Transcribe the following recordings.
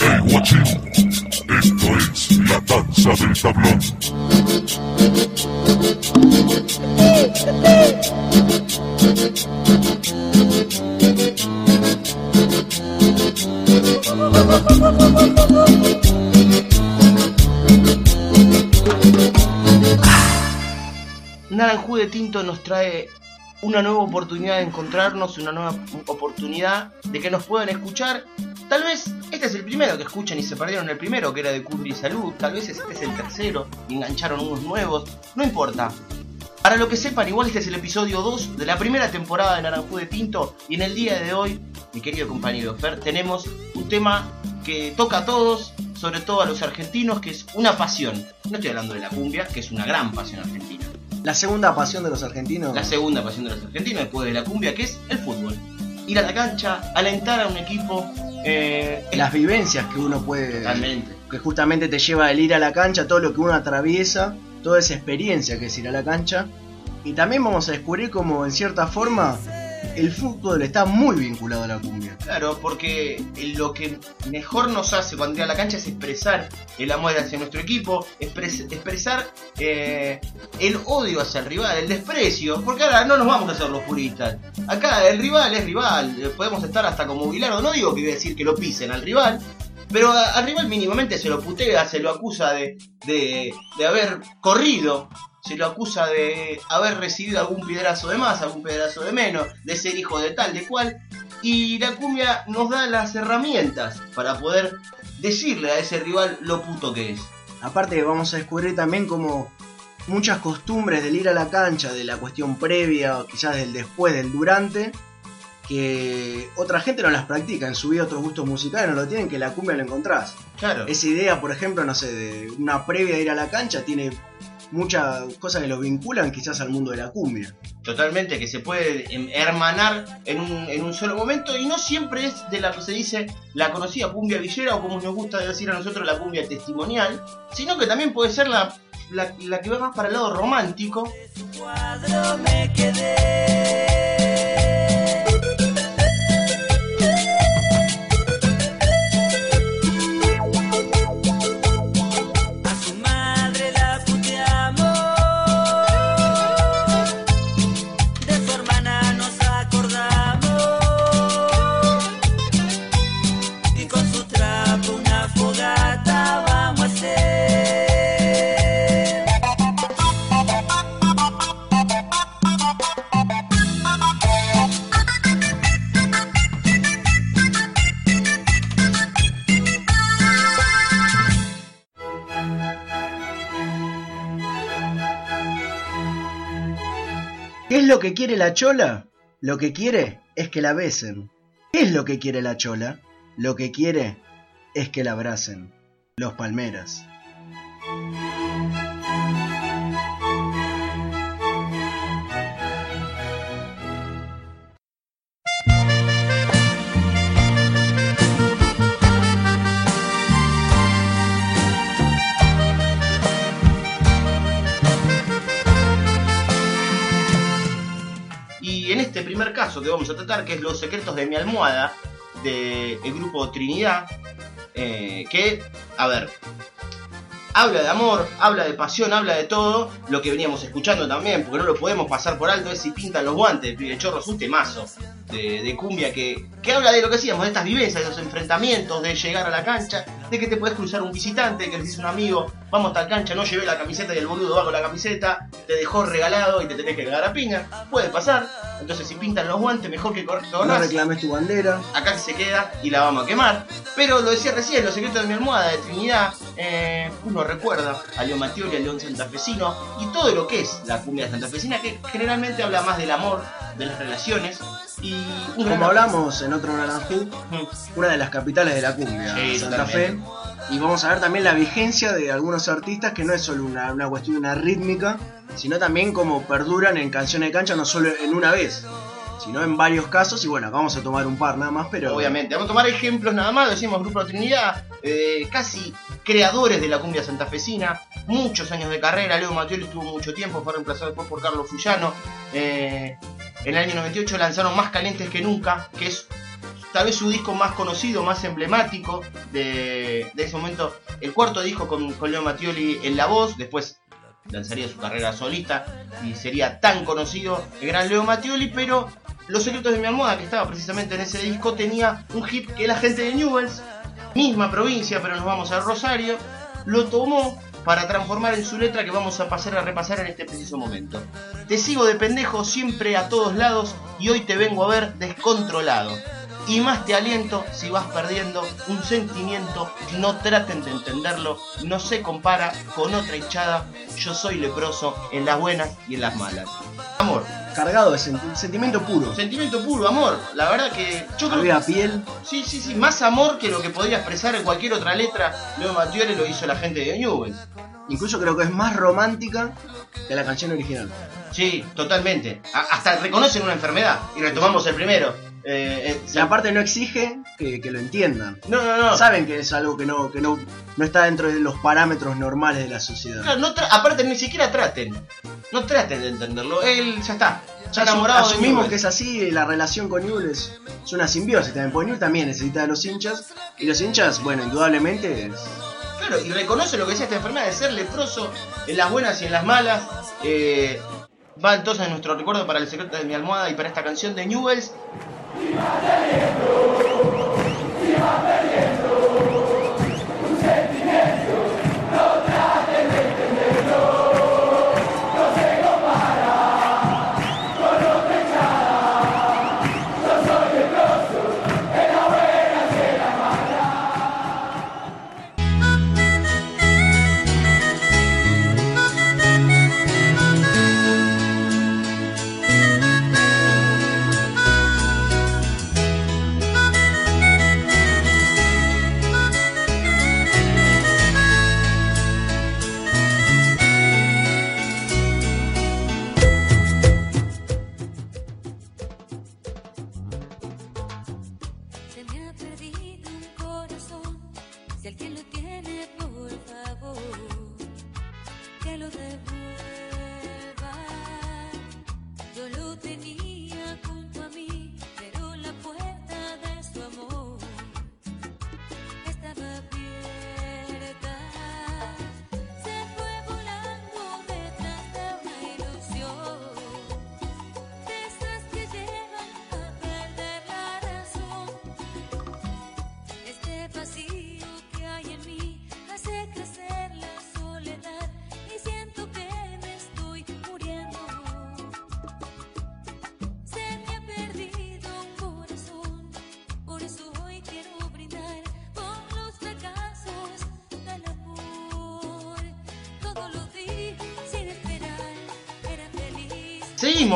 Hey, guachín, esto es la danza del tablón. Naranjú de Tinto nos trae una nueva oportunidad de encontrarnos, una nueva oportunidad de que nos puedan escuchar. Tal vez este es el primero que escuchan y se perdieron el primero, que era de Curry Salud. Tal vez este es el tercero y engancharon unos nuevos. No importa. Para lo que sepan, igual este es el episodio 2 de la primera temporada de Naranjú de Tinto. Y en el día de hoy, mi querido compañero Fer, tenemos un tema que toca a todos, sobre todo a los argentinos, que es una pasión. No estoy hablando de la cumbia, que es una gran pasión argentina. La segunda pasión de los argentinos. La segunda pasión de los argentinos después de la cumbia, que es el fútbol. Ir a la cancha, alentar a un equipo. Eh, Las vivencias que uno puede. Totalmente. Que justamente te lleva el ir a la cancha, todo lo que uno atraviesa, toda esa experiencia que es ir a la cancha. Y también vamos a descubrir como en cierta forma el fútbol está muy vinculado a la cumbia. Claro, porque lo que mejor nos hace cuando ir a la cancha es expresar el amor hacia nuestro equipo, expres- expresar eh, el odio hacia el rival, el desprecio, porque ahora no nos vamos a hacer los puristas. Acá el rival es rival, eh, podemos estar hasta como Bilardo, no digo que decir que lo pisen al rival, pero al rival mínimamente se lo putea, se lo acusa de, de, de haber corrido, se lo acusa de haber recibido algún piedrazo de más, algún piedrazo de menos, de ser hijo de tal, de cual. Y la cumbia nos da las herramientas para poder decirle a ese rival lo puto que es. Aparte vamos a descubrir también como muchas costumbres del ir a la cancha, de la cuestión previa, o quizás del después, del durante, que otra gente no las practica, en su vida otros gustos musicales no lo tienen, que la cumbia lo encontrás. Claro. Esa idea, por ejemplo, no sé, de una previa de ir a la cancha tiene muchas cosas que lo vinculan quizás al mundo de la cumbia. Totalmente, que se puede em, hermanar en un, en un solo momento y no siempre es de la que se dice la conocida cumbia villera o como nos gusta decir a nosotros la cumbia testimonial, sino que también puede ser la, la, la que va más para el lado romántico. cuadro me quedé. Lo que quiere la chola? Lo que quiere es que la besen. ¿Qué es lo que quiere la chola? Lo que quiere es que la abracen. Los palmeras. Primer caso que vamos a tratar, que es Los secretos de mi almohada, del grupo Trinidad, eh, que, a ver, habla de amor, habla de pasión, habla de todo, lo que veníamos escuchando también, porque no lo podemos pasar por alto, es si pintan los guantes, el chorro es un temazo de, de cumbia que, que habla de lo que decíamos, de estas vivencias, de los enfrentamientos, de llegar a la cancha, de que te puedes cruzar un visitante, que le dices a un amigo, vamos a tal cancha, no llevé la camiseta y el boludo va con la camiseta, te dejó regalado y te tenés que cagar a piña, puede pasar, entonces si pintan los guantes, mejor que correr No reclames tu bandera. acá se queda y la vamos a quemar. Pero lo decía recién, los secretos de mi almohada de Trinidad, eh, uno recuerda a León Mattioli, a León Santafesino y todo lo que es la cumbia santafesina, que generalmente habla más del amor, de las relaciones y Como hablamos en otro Naranjú, Mm, una de las capitales de la cumbia, Sí, Santa Fe. Y vamos a ver también la vigencia de algunos artistas que no es solo una, una cuestión una rítmica, sino también como perduran en canciones de cancha no solo en una vez, sino en varios casos. Y bueno, vamos a tomar un par nada más, pero Obviamente, vamos a tomar ejemplos nada más, decimos Grupo Trinidad, eh, casi creadores de la cumbia santafesina, muchos años de carrera, Leo Mattioli estuvo mucho tiempo, fue reemplazado después por Carlos Fullano, eh, en el año 98 lanzaron Más Calientes que Nunca, que es tal vez su disco más conocido, más emblemático de, ese momento. El cuarto disco con, Leo Mattioli en la voz, después lanzaría su carrera solista y sería tan conocido el gran Leo Mattioli, pero Los Secretos de mi Almohada, que estaba precisamente en ese disco, tenía un hit que la gente de Newells, misma provincia, pero nos vamos a Rosario, lo tomó para transformar en su letra que vamos a pasar a repasar en este preciso momento. Te sigo de pendejo siempre a todos lados y hoy te vengo a ver descontrolado. Y más te aliento si vas perdiendo un sentimiento, no traten de entenderlo, no se compara con otra hinchada, yo soy leproso en las buenas y en las malas. Amor, Cargado de senti- sentimiento puro. sentimiento puro, amor, la verdad que yo creo Arriba piel. Sí, sí, sí, más amor que lo que podría expresar en cualquier otra letra. Leo Mattioli lo hizo la gente de Newell's. Incluso creo que es más romántica que la canción original. Sí, totalmente. A- hasta reconocen una enfermedad. Y retomamos el primero. Eh, eh, Y aparte no exige que, que lo entiendan. no, no, no. Saben que es algo que no, que no, no está dentro de los parámetros normales de la sociedad. Claro, no tra- aparte ni siquiera traten. No traten de entenderlo. Él ya está. Ya enamorado de asumimos que es así, la relación con Newell es, es una simbiosis también, porque Newell también necesita de los hinchas, y los hinchas, bueno, indudablemente es- Y reconoce lo que decía esta enfermedad de ser leproso en las buenas y en las malas. Eh, va entonces nuestro recuerdo para el secreto de mi almohada y para esta canción de Newells.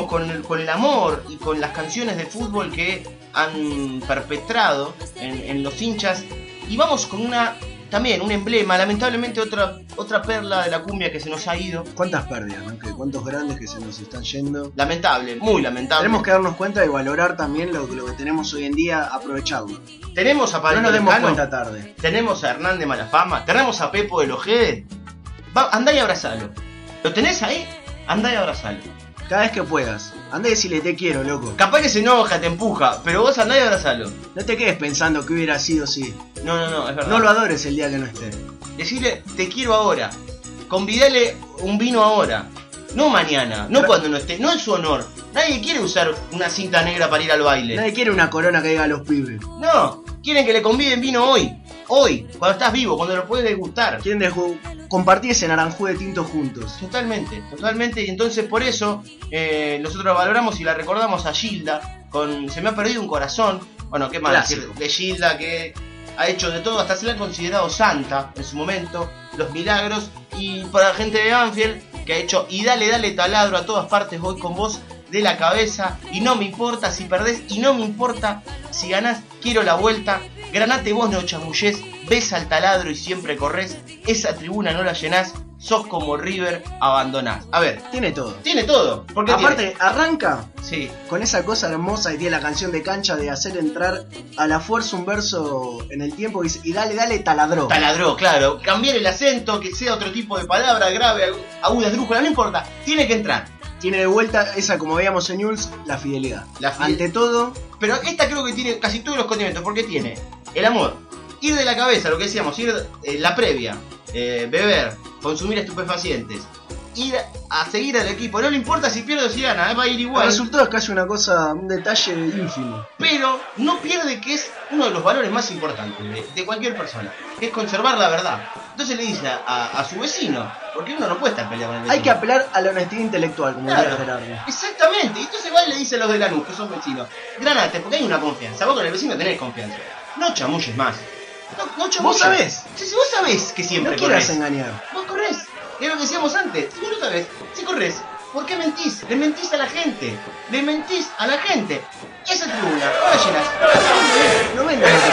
Con el, con el amor y con las canciones de fútbol que han perpetrado en, en los hinchas. Y vamos con una, también un emblema, lamentablemente otra, otra perla de la cumbia que se nos ha ido. cuántas pérdidas, ¿no? Que cuántos grandes que se nos están yendo. Lamentable, muy lamentable. Tenemos que darnos cuenta y valorar también lo, lo que tenemos hoy en día, aprovecharlo. Tenemos a No Palito nos demos Lescano, cuenta tarde. tenemos a Hernández Malafama, tenemos a Pepo del Ojede. Va, andá y abrazalo. ¿Lo tenés ahí? Andá y abrazalo. Cada vez que puedas. Anda y decirle te quiero, loco. Capaz que se enoja, te empuja, pero vos andá y abrazalo. No te quedes pensando que hubiera sido si. No, no, no, es verdad. No lo adores el día que no esté. Decirle, te quiero ahora. Convidale un vino ahora. No mañana, no Pero- cuando no esté, no en su honor. Nadie quiere usar una cinta negra para ir al baile. Nadie quiere una corona que diga a los pibes. No, quieren que le conviden vino hoy. Hoy, cuando estás vivo, cuando lo puedes degustar. Quieren deju- compartir ese naranjú de tinto juntos. Totalmente, totalmente. Y entonces por eso eh, nosotros valoramos y la recordamos a Gilda con Se me ha perdido un corazón. Bueno, qué más decir de Gilda que ha hecho de todo, hasta se la han considerado santa en su momento, los milagros. Y para la gente de Banfield que ha hecho y dale, dale taladro a todas partes, voy con vos de la cabeza. Y no me importa si perdés, y no me importa si ganás, quiero la vuelta. Granate vos no chamullés, ves al taladro y siempre corres. Esa tribuna no la llenás, sos como River, abandonás. A ver, Tiene todo. tiene todo. Porque Aparte, arranca sí, con esa cosa hermosa que tiene la canción de cancha de hacer entrar a la fuerza un verso en el tiempo y, dale, dale, taladró. taladró, claro. Cambiar el acento, que sea otro tipo de palabra, grave, aguda, esdrújula, no importa. Tiene que entrar. Tiene de vuelta esa, como veíamos en Jules, la fidelidad. La Ante todo, Pero esta creo que tiene casi todos los condimentos, porque tiene el amor, ir de la cabeza, lo que decíamos, ir eh, la previa, eh, beber, consumir estupefacientes, ir a seguir al equipo, no le importa si pierde o si gana, eh, va a ir el igual. resultado es casi una cosa, un detalle ínfimo. pero no pierde que es uno de los valores más importantes de, de cualquier persona, que es conservar la verdad. Entonces le dice a, a su vecino, porque uno no puede estar peleando con el Hay vecino. que apelar a la honestidad intelectual, como Claro, diría exactamente. Y entonces va y le dice a los de Lanús, que son vecinos, granate, porque hay una confianza. Vos con el vecino tenés confianza. No chamulles más. No, no chamulles. Vos sabés. Sí, sí, vos sabés que siempre No quieras engañar. Vos corres. Es lo que decíamos antes. Vos lo sabés, si corres, ¿por qué mentís? Le mentís a la gente. Le mentís a la gente. Esa tribuna, ¿cómo la llenas? No vengas a esta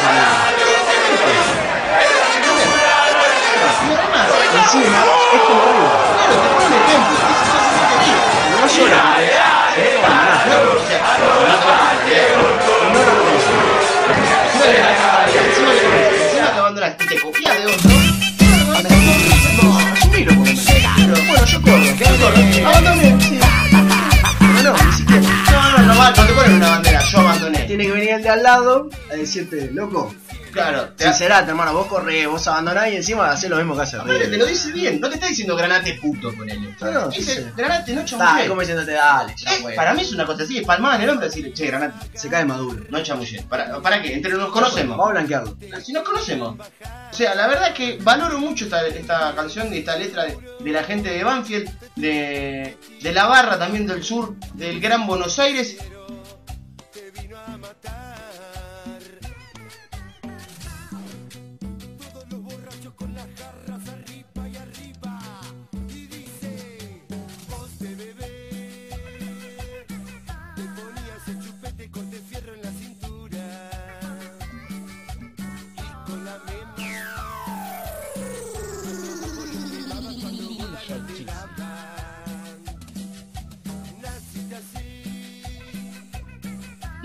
Y además, Encima, es como River. claro, te pone un ejemplo. te. No que abandonás. No, te lo reconoces. Encima encima que- encima que abandonás y te copias de otro. No te ponen una bandera, yo abandoné. Tiene que venir el de al lado a decirte, loco, Claro, te, sincerate, hermano, vos corres, vos abandonás y encima haces lo mismo que hace Aparte, te lo dice bien, no te está diciendo granate puto con él. No, no, dice sí. granate no Está, chamullé. es como diciéndote, dale, ya Eh, para mí es una cosa así, es palmada en el hombro decirle, che, granate, Se cae maduro. no chamullé. ¿Para, ¿Para qué? Entre nos conocemos. Vamos a blanquearlo. Si nos conocemos. O sea, la verdad que valoro mucho esta, esta canción y esta letra de, de la gente de Banfield, de, de la barra también del sur, del Gran Buenos Aires.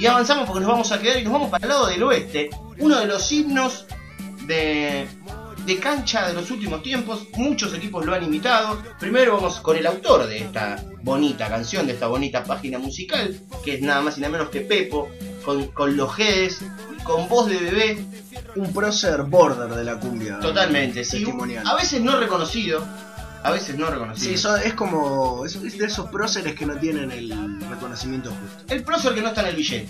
Y avanzamos porque nos vamos a quedar y nos vamos para el lado del oeste. Uno de los himnos de, de cancha de los últimos tiempos. Muchos equipos lo han imitado. Primero vamos con el autor de esta bonita canción, de esta bonita página musical, que es nada más y nada menos que Pepo, con, con los G's, con voz de bebé, Un prócer border de la cumbia. totalmente. Sí, a veces no reconocido, a veces no reconocido. Sí, es como. Es, es de esos próceres que no tienen el reconocimiento justo. El prócer que no está en el billete.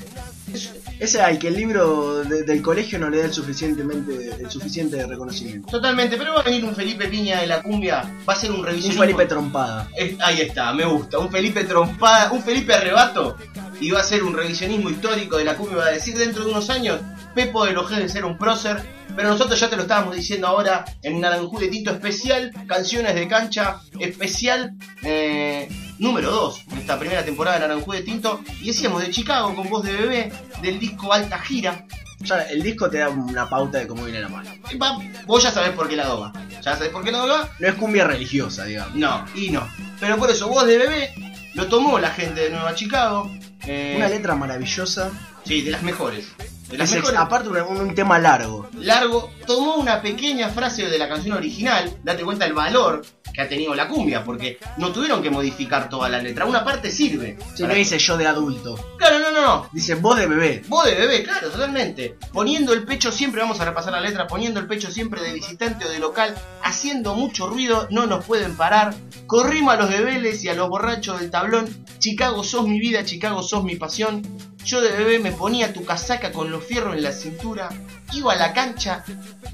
Es- Ese al que el libro de- del colegio no le da el suficientemente el suficiente reconocimiento. Totalmente, pero va a venir un Felipe Piña de la cumbia, va a ser un Un revisionismo. Felipe trompada. Es- ahí está, me gusta. Un Felipe trompada, un Felipe arrebato y va a ser un revisionismo histórico de la cumbia. Va a decir dentro de unos años, Pepo de de ser un prócer. Pero nosotros ya te lo estábamos diciendo ahora en Naranjú de Tinto especial, canciones de cancha especial eh, número 2 de esta primera temporada de Naranjú de Tinto. Y decíamos de Chicago con voz de bebé, del disco Alta Gira. Ya el disco te da una pauta de cómo viene la mano. Y va- vos ya sabés por qué lado va. ¿Ya sabés por qué lado va? No es cumbia religiosa, digamos. No, y no. Pero por eso, voz de bebé, lo tomó la gente de Nueva Chicago. eh, Una letra maravillosa. Sí, de las mejores. Las ex- mejores. aparte un, un tema largo. Largo, tomó una pequeña frase de la canción original, date cuenta el valor que ha tenido la cumbia, porque no tuvieron que modificar toda la letra. Una parte sirve. Si no dice yo de adulto. Claro, no, no, no. Dice voz de bebé. Vos de bebé, claro, totalmente. Poniendo el pecho siempre, vamos a repasar la letra, poniendo el pecho siempre de visitante o de local, haciendo mucho ruido, no nos pueden parar. Corrimos a los de Vélez y a los borrachos del tablón. Chicago sos mi vida, Chicago sos mi pasión. Yo de bebé me ponía tu casaca con los fierros en la cintura. Iba a la cancha,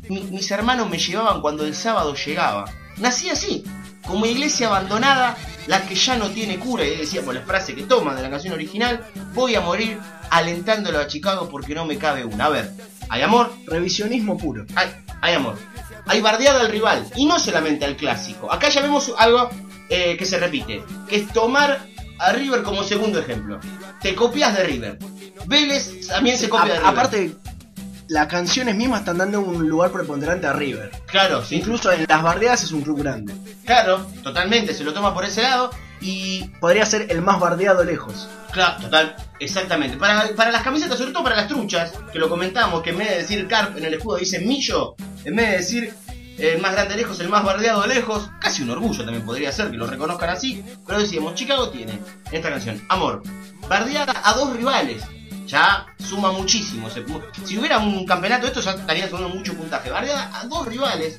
mi- mis hermanos me llevaban cuando el sábado llegaba. Nací así, como iglesia abandonada, la que ya no tiene cura, y decíamos la frase que toman de la canción original, voy a morir alentándolo a Chicago porque no me cabe una. A ver, hay amor, Revisionismo puro. hay, hay amor. Hay bardeada al rival, y no solamente al clásico. Acá ya vemos algo eh, que se repite, que es tomar a River como segundo ejemplo. Te copias de River. Vélez también se copia de River. aparte, las canciones mismas están dando un lugar preponderante a River. claro, sí. Incluso en las bardeadas es un club grande. Claro, totalmente, se lo toma por ese lado. Y Podría ser el más bardeado lejos. Claro, total, exactamente. Para, para las camisetas, sobre todo para las truchas, que lo comentamos, que en vez de decir Carp en el escudo dice Millo, en vez de decir el más grande lejos, el más bardeado lejos. Casi un orgullo también podría ser que lo reconozcan así. Pero decíamos, Chicago tiene en esta canción, amor, bardeada a dos rivales. Ya suma muchísimo. se pu- si hubiera un campeonato de esto ya estaría sumando mucho puntaje. Bardeada a dos rivales.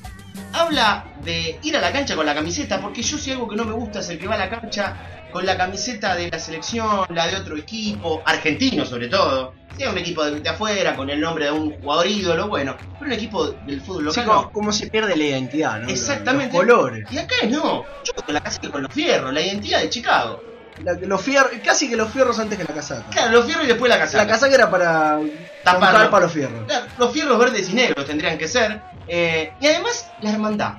Habla de ir a la cancha con la camiseta, porque yo si algo que no me gusta es el que va a la cancha con la camiseta de la selección, la de otro equipo, argentino sobre todo. Sea un equipo de, de afuera con el nombre de un jugador ídolo, bueno, pero un equipo del fútbol Sí, local como, no. como se pierde la identidad, ¿no? Exactamente. Los colores. Y acá no, yo con la casaca y con los fierros, la identidad de Chicago. La- los fierros, casi que los fierros antes que la casaca. Claro, los fierros y después la casaca. La casaca era para tapar para los fierros. Claro, los fierros verdes y negros tendrían que ser. eh, y además, la hermandad.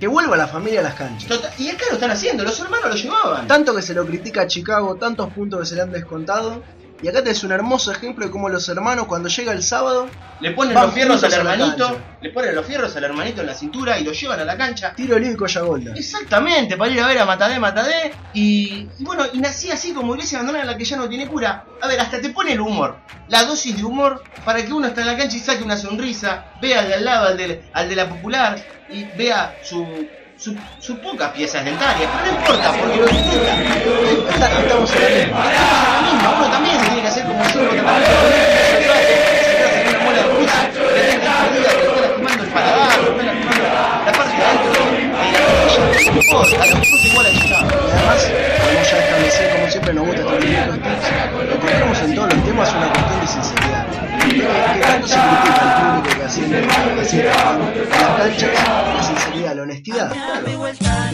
Que vuelva la familia a las canchas. Total- y acá lo están haciendo, los hermanos lo llevaban. Tanto que se lo critica a Chicago, tantos puntos que se le han descontado. Y acá tenés un hermoso ejemplo de cómo los hermanos, cuando llega el sábado, Le ponen los fierros al hermanito, le ponen los fierros al hermanito en la cintura y lo llevan a la cancha. tiro libre y colla golda. Exactamente, para ir a ver a Matadé, Matadé. Y, y bueno, y nací así como iglesia abandonada la que ya no tiene cura. A ver, hasta te pone el humor, la dosis de humor, para que uno esté en la cancha y saque una sonrisa, vea al de al lado, al de, al de la popular, y vea su, su, sus pocas piezas dentarias. Pero no importa, porque lo disfruta. Está- estamos en la misma. La misma, uno también se tiene que hacer como cinco tratamientos una muela de juicio, que tenga perdida, que le está lastimando el paladar, que le está lastimando la parte de adentro de la. No importa, lo disfruta igual a. Y además, como ya establecí, como siempre nos gusta transmitir los tips, lo que tenemos en todos los temas es una cuestión de sinceridad. Que, que tanto se critica al público que haciendo, haciendo en las canchas, la sinceridad, la honestidad. Pero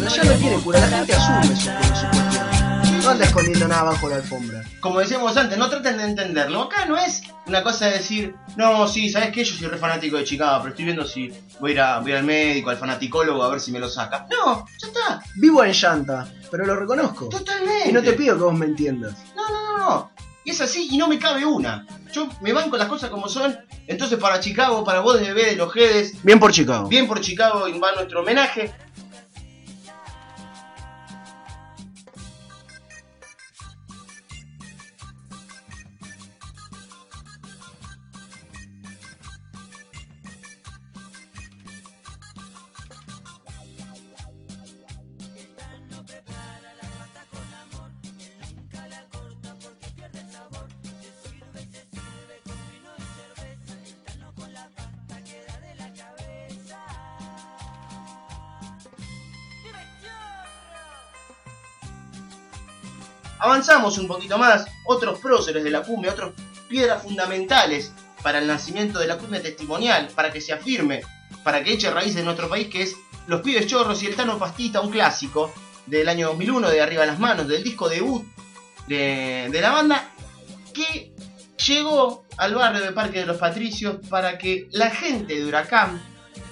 ya no tiene cura, la gente asume sus, sus cuestiones. No anda escondiendo nada bajo la alfombra. Como decíamos antes, no traten de entenderlo. Acá no es una cosa de decir, no, sí, ¿sabes qué? Yo soy re fanático de Chicago, pero estoy viendo si voy a ir, a, voy a ir al médico, al fanaticólogo, a ver si me lo saca. No, ya está, Vivo en llanta, pero lo reconozco. totalmente. Y no te pido que vos me entiendas. No, no, no, no. Y es así y no me cabe una. Yo me banco las cosas como son. Entonces para Chicago, para vos de bebé de los Jedes, Bien por Chicago. bien por Chicago va nuestro homenaje. Avanzamos un poquito más. Otros próceres de la cumbia, otras piedras fundamentales para el nacimiento de la cumbia testimonial, para que se afirme, para que eche raíces en nuestro país, que es Los Pibes Chorros y el Tano Pastita, un clásico del año 2001, de Arriba las Manos, del disco debut de, de la banda, que llegó al barrio de Parque de los Patricios para que la gente de Huracán,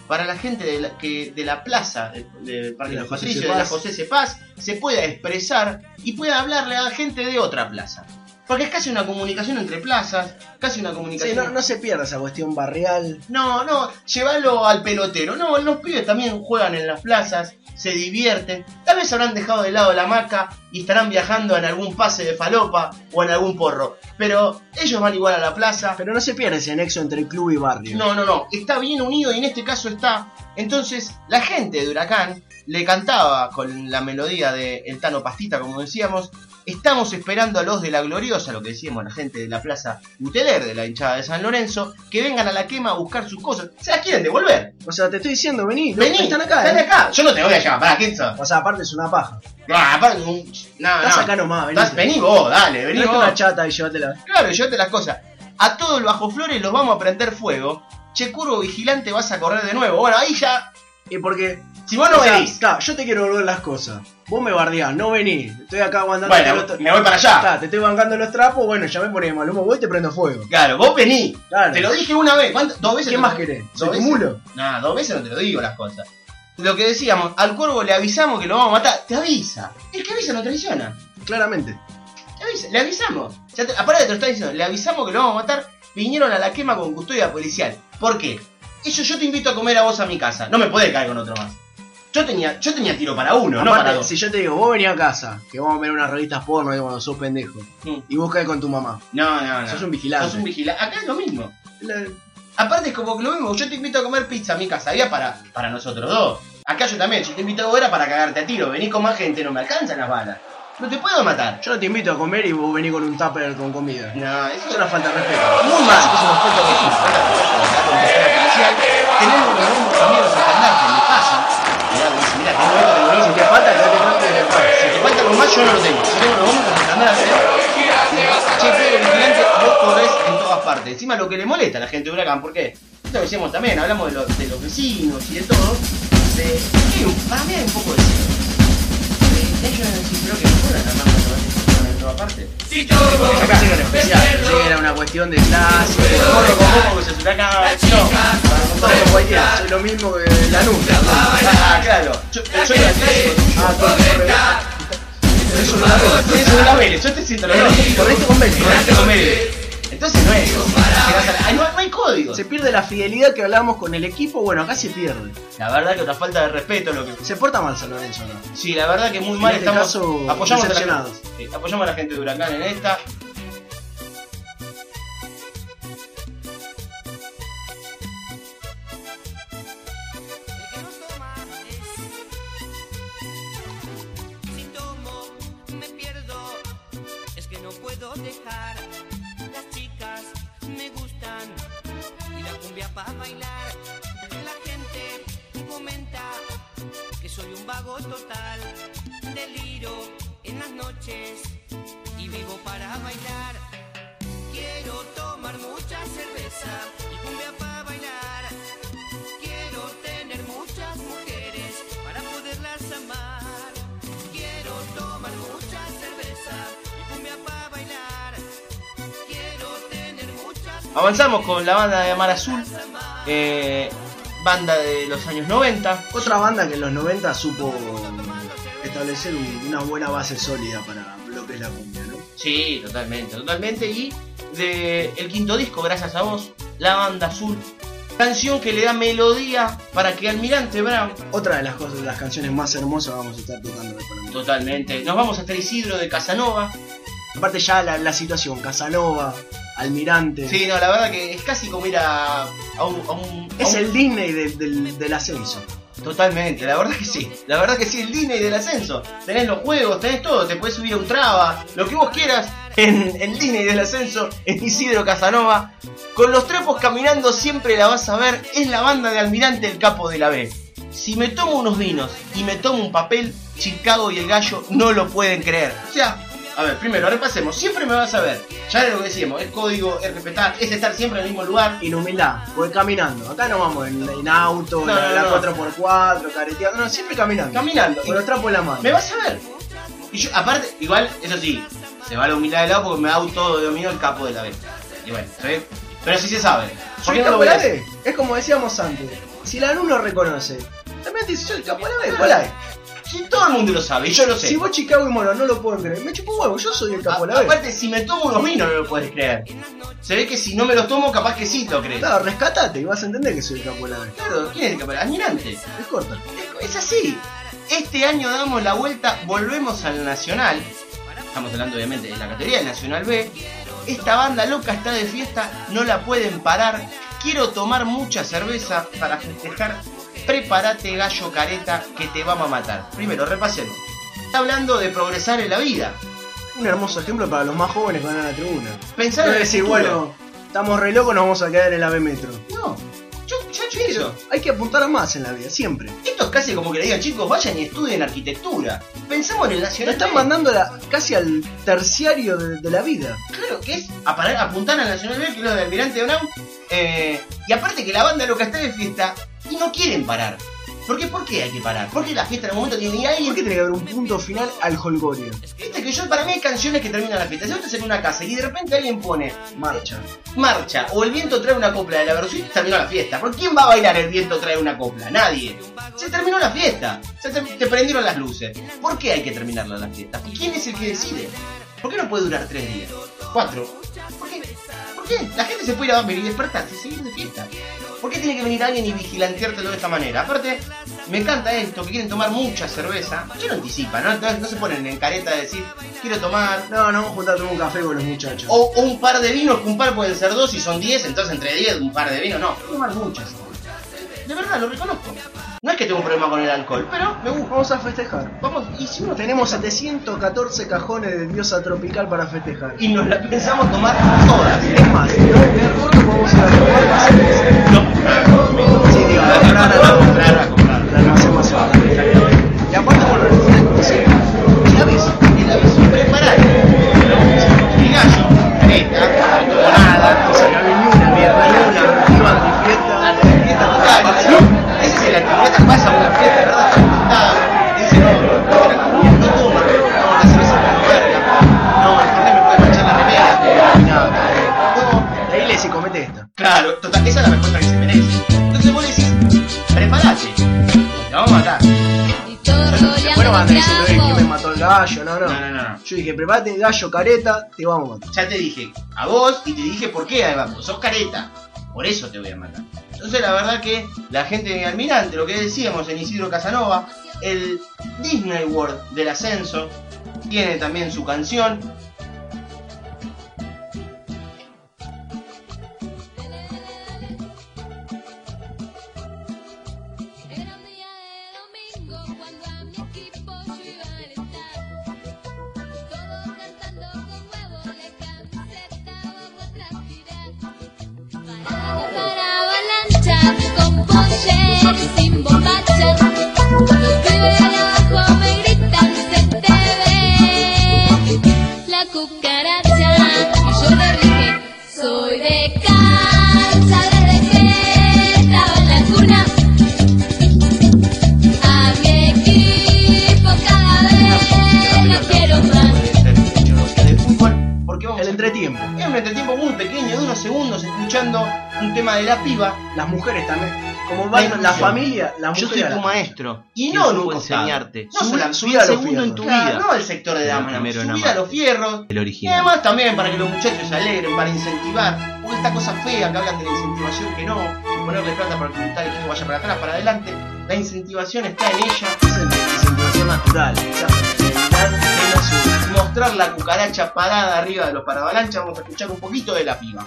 para la gente de la, que, de la plaza de, de Parque De la de la. José C. Paz, se pueda expresar y pueda hablarle a la gente de otra plaza. Porque es casi una comunicación entre plazas, casi una Sí, comunicación... no, no se pierda esa cuestión barrial. No, no, llévalo al pelotero. No, los pibes también juegan en las plazas, se divierten. Tal vez habrán dejado de lado la hamaca y estarán viajando en algún pase de falopa o en algún porro. Pero ellos van igual a la plaza. Pero no se pierda ese nexo entre club y barrio. No, no, no, está bien unido y en este caso está. Entonces, la gente de Huracán le cantaba con la melodía de El Tano Pastita, como decíamos. Estamos esperando a los de la Gloriosa, lo que decíamos, la gente de la Plaza Uteler, de la hinchada de San Lorenzo, que vengan a la quema a buscar sus cosas. Se las quieren devolver. O sea, te estoy diciendo, vení, no, Vení, están acá, están eh. acá. Yo no te voy a llevar, para quién sos. O sea, aparte es una paja. No, aparte, un- no, Estás no. acá nomás, vení. Vení vos, dale, vení vos. una chata y llévatela. Claro, llévate las cosas. A todos bajo flores los vamos a prender fuego. Che, curvo vigilante, vas a correr de nuevo. Bueno, ahí ya. Y porque. Si vos no venís. claro, yo te quiero volver las cosas. Vos me bardeás, no venís. Estoy acá aguantando Bueno, los me voy para allá. Te estoy bancando los trapos, bueno, ya me ponés mal humo, voy y te prendo fuego. Claro, vos venís. Claro. Te lo dije una vez. ¿Dos veces? ¿Qué más querés? ¿Dos ¿Soy tu veces? mulo? Nah, dos veces no te lo digo las cosas. Lo que decíamos, al cuervo le avisamos que lo vamos a matar. Te avisa. El que avisa no traiciona. Claramente. Te avisa, le avisamos. Ya te, aparte te lo está diciendo, le avisamos que lo vamos a matar. Vinieron a la quema con custodia policial. ¿Por qué? Eso yo te invito a comer a vos a mi casa. No me podés caer con otro más. Yo tenía, yo tenía tiro para uno, no para dos. si yo te digo, vos venís a casa, que vamos a ver unas revistas porno ahí cuando sos pendejo, Mm. y vos caes con tu mamá. No, no, no. Sos un vigilante. Sos un vigilante. Acá es lo mismo. La- Aparte es como que lo mismo, yo te invito a comer pizza a mi casa, había para, para nosotros dos. Acá yo también, si te invito a era para cagarte a tiro, venís con más gente, no me alcanzan las balas. No te puedo matar. Yo no te invito a comer y vos venís con un tupper con comida. No, eso Es una falta de respeto. Muy mal. Es una falta de Tenemos los mismos amigos Esto, tengo Si te falta. Si te falta algo más, yo no lo tengo. Yo tengo los bombos en estandarte. Che, pero vigilante, vos corres en todas partes. Encima lo que le molesta a la gente de Huracán, ¿por qué? Esto lo decíamos también, hablamos de, los- vecinos y de todo. De, para mí hay un poco de cero. Ellos decir, pero que no fueron a armar todas partes. Acá sí era especial. Sí, era una cuestión de clase. Corro con Huracán. No, Todo como cualquiera. Soy lo mismo que la nuca. Ah, claro. Yo, yo era clásico. Ah, corre, Eso no la veo. Yo te siento la Vélez. Correcto con Vélez. Correcto con Vélez. Entonces no es. Ay, No, no hay código. Se pierde la fidelidad que hablábamos con el equipo. Bueno, acá se pierde. La verdad que otra falta de respeto lo que. Se porta mal San Lorenzo, ¿no? Sí, la verdad que muy En mal este estamos. caso, apoyamos a, la gente, sí, apoyamos a la gente de Huracán en esta. Para bailar. La gente comenta que soy un vago total. Deliro en las noches y vivo para bailar. Quiero tomar mucha cerveza Avanzamos con la banda de Amar Azul. eh, banda de los años 90. Otra banda que en los 90 supo establecer un- una buena base sólida para lo que es la cumbia, ¿no? Sí, totalmente, totalmente. Y de el quinto disco, gracias a vos, La Banda Azul. Canción que le da melodía para que Almirante Brown, Otra de las cosas, las canciones más hermosas vamos a estar tocando totalmente, nos vamos hasta Isidro de Casanova. Aparte ya la, la situación, Casanova, Almirante. Sí, no, la verdad que es casi como ir a, a un, a un- a Es un- el Disney del, del, del ascenso. Totalmente, la verdad que sí. La verdad que sí, el Disney del ascenso. Tenés los juegos, tenés todo, te puedes subir a un traba, lo que vos quieras en el Disney del ascenso, en Isidro Casanova. Con los trapos caminando siempre la vas a ver, es la banda de Almirante el Capo de la B. Si me tomo unos vinos y me tomo un papel, Chicago y el gallo no lo pueden creer. O sea, a ver, primero repasemos, siempre me vas a ver. Ya es lo que decíamos, es código, es respetar, es estar siempre en el mismo lugar. Inhumildad, porque caminando. Acá no vamos en, en auto, No, la, no, la no. 4x4, careteando. No, siempre caminando. Caminando. Con los trapos en la mano. Me vas a ver. Y yo, aparte, igual, eso sí, se va la humildad de lado porque me autodomino el capo de la vez. Y bueno, ¿sí? Pero sí se sabe. ¿Por qué el no lo voy a hacer? Es como decíamos antes. Si la alumno reconoce, también dice, soy el capo de la B. ¿Cuál hay? Si todo el mundo lo sabe, y yo lo sé. Si vos Chicago y Moro no lo pueden creer, me chupo huevo, yo soy el capo de la A- aparte, si me tomo unos vinos no lo puedes creer. Se ve que si no me los tomo, capaz que sí lo crees. Claro, rescatate y vas a entender que soy el capo de la B. Claro, ¿quién es el capo? Almirante. Es corta. Es, es así. Este año damos la vuelta, volvemos al Nacional. Estamos hablando obviamente de la categoría del Nacional B. Esta banda loca está de fiesta, no la pueden parar. Quiero tomar mucha cerveza para festejar. Prepárate gallo careta que te vamos a matar. Primero, repasemos. Está hablando de progresar en la vida. Un hermoso ejemplo para los más jóvenes que van a la tribuna. Pensar No en el decir, futuro. bueno, estamos re locos, nos vamos a quedar en la B Metro. No, yo hecho eso. Hay que apuntar a más en la vida, siempre. Esto es casi como que le digan chicos, vayan y estudien arquitectura. Pensamos en el Nos Nacional están B. mandando la- casi al terciario de, de la vida. Claro, que es a parar- apuntar al Nacional B, que es lo de Almirante Brown. eh, y aparte que la banda loca está de fiesta y no quieren parar. ¿Por qué? ¿Por qué hay que parar? Porque la fiesta en algún momento tiene que ir ¿Por qué tiene que haber un punto final al holgorio? Viste que yo, para mí hay canciones que terminan la fiesta. Si vos estás en una casa y de repente alguien pone Marcha. marcha o el viento trae una copla de la Versuit, terminó la fiesta. ¿Por quién va a bailar el viento trae una copla? Nadie. Se terminó la fiesta. Se te prendieron las luces. ¿Por qué hay que terminarla la fiesta? ¿Y quién es el que decide? ¿Por qué no puede durar tres días? ¿Cuatro? ¿Por qué? ¿Por qué? La gente se puede ir a dormir y despertarse y seguir de fiesta. ¿Por qué tiene que venir alguien y vigilanteártelo de esta manera? Aparte, me canta esto, que quieren tomar mucha cerveza, yo no anticipa, ¿no? Entonces no se ponen en careta de decir, quiero tomar. No, no, vamos a tomar un café con los muchachos. O, o un par de vinos, que un par pueden ser dos y son diez, entonces entre diez un par de vinos, no, tomar muchas. De verdad, lo reconozco. No es que tengo un problema con el alcohol, pero me gusta. Vamos a festejar. Vamos, y si uno Tenemos 714 cajones de diosa tropical para festejar. y nos la pensamos tomar todas. Es más, voy a tomar. No, Sí, digo, a comprar a comprar, a comprar. Gallo? No, no. No, no, no. Yo dije, prepárate, gallo, careta, te vamos a matar. Ya te dije a vos y te dije por qué además, sos careta. Por eso te voy a matar. Entonces la verdad que la gente de Almirante, lo que decíamos en Isidro Casanova, el Disney World del ascenso, tiene también su canción. Entretiempo. Es un entretiempo muy pequeño, de unos segundos, escuchando un tema de la piba. Las mujeres también. Como La van la inclusión. familia, las Yo soy tu maestro. Y ¿Quién no nunca enseñarte? No subí a los segundo en fierros. tu Claro, vida. no el sector de El damas, no. subir nada a los fierros. El Y además también para que los muchachos se alegren, para incentivar. Porque esta cosa fea que hablan de la incentivación que no, que ponerle plata para que tal equipo vaya para atrás, para adelante. La incentivación está en ella. Es en- incentivación natural. Su- Mostrar la cucaracha parada arriba de los paravalanchas. Vamos a escuchar un poquito de la piba.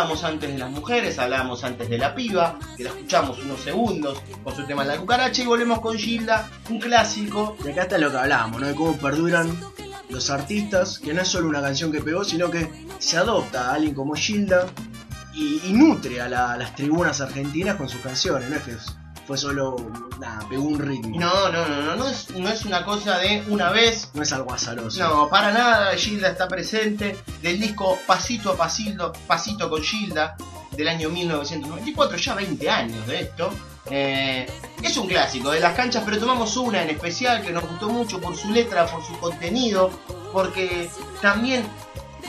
Hablábamos antes de las mujeres, hablábamos antes de la piba, que la escuchamos unos segundos por su tema de la cucaracha y volvemos con Gilda, un clásico. Y acá está lo que hablábamos, ¿no? De cómo perduran los artistas, que no es solo una canción que pegó, sino que se adopta a alguien como Gilda y, nutre a las tribunas argentinas con sus canciones, no es que fue solo, nada, pegó un ritmo. No, no, no, no, no es, no es una cosa de una vez. No es algo azaroso. No, para nada, Gilda está presente. Del disco Pasito a Pasito, Pasito con Gilda, del año 1994, ya 20 años de esto. Eh, es un clásico de las canchas, pero tomamos una en especial que nos gustó mucho por su letra, por su contenido, porque también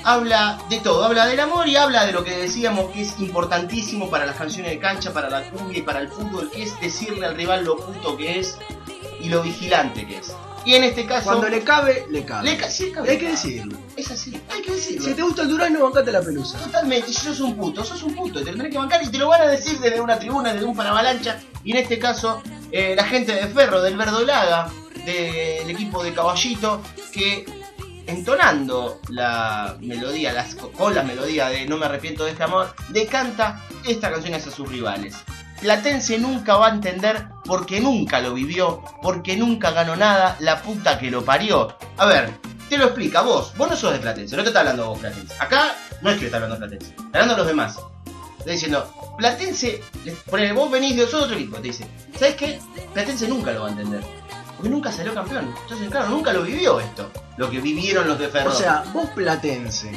habla de todo, habla del amor y habla de lo que decíamos que es importantísimo para las canciones de cancha, para la cumbia y para el fútbol, que es decirle al rival lo puto que es y lo vigilante que es. Y en este caso... Cuando le cabe, le cabe. le ca- sí, cabe. hay que decirlo. Es así, hay que decirlo. Si te gusta el Durazno, bancate la pelusa. Totalmente, si sos un puto, sos un puto, te tenés que bancar y te lo van a decir desde una tribuna, desde un paravalancha, y en este caso, eh, la gente de Ferro, del Verdolaga, del equipo de Caballito, que entonando la melodía, con la melodía de No me arrepiento de este amor, decanta esta canción hacia sus rivales. Platense nunca va a entender porque nunca lo vivió, porque nunca ganó nada, la puta que lo parió. A ver, te lo explica vos. Vos no sos de Platense, no te está hablando vos Platense. Acá no es que está hablando Platense, está hablando los demás. Está diciendo, Platense, le- ponele, vos venís de otro equipo, te dice, ¿sabes qué? Platense nunca lo va a entender. Porque nunca salió campeón. Entonces, claro, nunca lo vivió esto. Lo que vivieron los de Ferro. O sea, vos platense,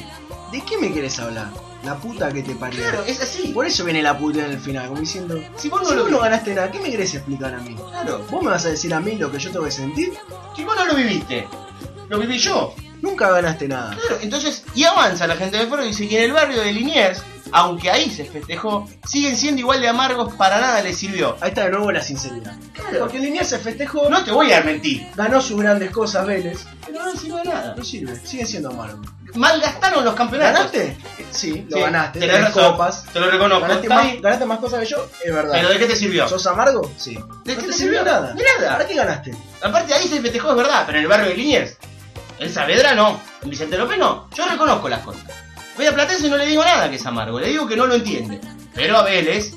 ¿de qué me querés hablar? La puta que te parió. claro, es así. Por eso viene la puta en el final, como diciendo, Si vos no si lo vos no viviste, ganaste nada, ¿qué me querés explicar a mí? claro. ¿Vos me vas a decir a mí lo que yo tengo que sentir? Si vos no lo viviste, lo viví yo. Nunca ganaste nada. Claro, entonces, y avanza la gente de Ferro y dice, y en el barrio de Liniers, aunque ahí se festejó, siguen siendo igual de amargos, para nada les sirvió. Ahí está de nuevo la sinceridad. Porque Liniers se festejó, No te voy a mentir, ganó sus grandes cosas Vélez, pero no sirve de nada. no sirve, sigue siendo amargo. Malgastaron los campeonatos. ¿Ganaste? Sí, lo Sí, ganaste, tenés razón, copas. Te lo reconozco. ¿Ganaste más, ganaste más cosas que yo? Es verdad. Pero ¿de qué te sirvió? ¿Sos amargo? Sí. ¿De no qué te te sirvió sirvió? nada. De nada. ¿Para qué ganaste? Aparte ahí se festejó, es verdad, pero en el barrio de Liniers. En Saavedra no, en Vicente López no. Yo reconozco las cosas. Voy a Platense y no le digo nada que es amargo, le digo que no lo entiende. Pero a Vélez,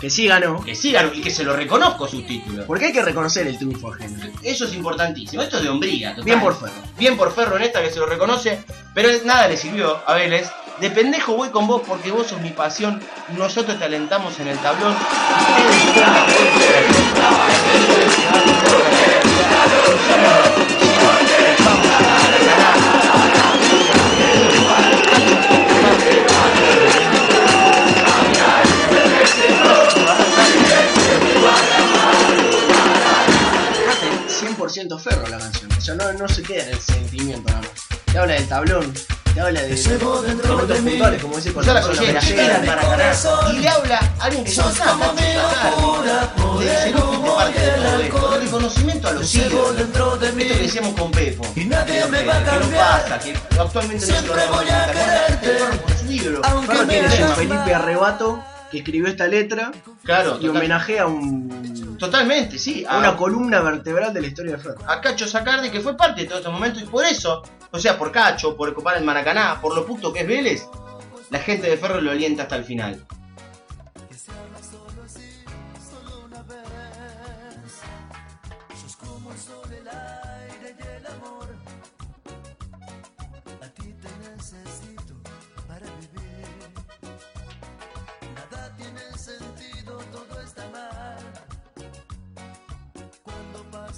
Que sí ganó. que sí ganó y que se lo reconozco sus títulos. Porque hay que reconocer el triunfo ajeno. Eso es importantísimo. Esto es de hombría. total. Bien por Ferro. Bien por Ferro en esta que se lo reconoce. Pero nada le sirvió a Vélez. De pendejo voy con vos porque vos sos mi pasión. Nosotros te alentamos en el tablón. 100% Ferro la canción. O sea, no, no se queda en el sentimiento nada más. Te habla del tablón, te habla de momentos puntuales, como dice con Yo la persona la la en Maracaná y le habla a alguien que no está, Cacho Sacardi. Le dice, no fuiste parte de todo esto. El reconocimiento a los ídolos. Esto que decíamos con Pepo. Y nadie me va a Que no pasa, que actualmente no se lo reconocen. Ferro por su ídolo. Ferro tiene me. Felipe Arrebato, que escribió esta letra Claro, y total- homenajea a, un, totalmente, sí. a una columna vertebral de la historia de Ferro. a Cacho Sacardi, que fue parte de todo este momento, y por eso, o sea, por Cacho, por ocupar el Maracaná, por lo puto que es Vélez, la gente de Ferro lo alienta hasta el final.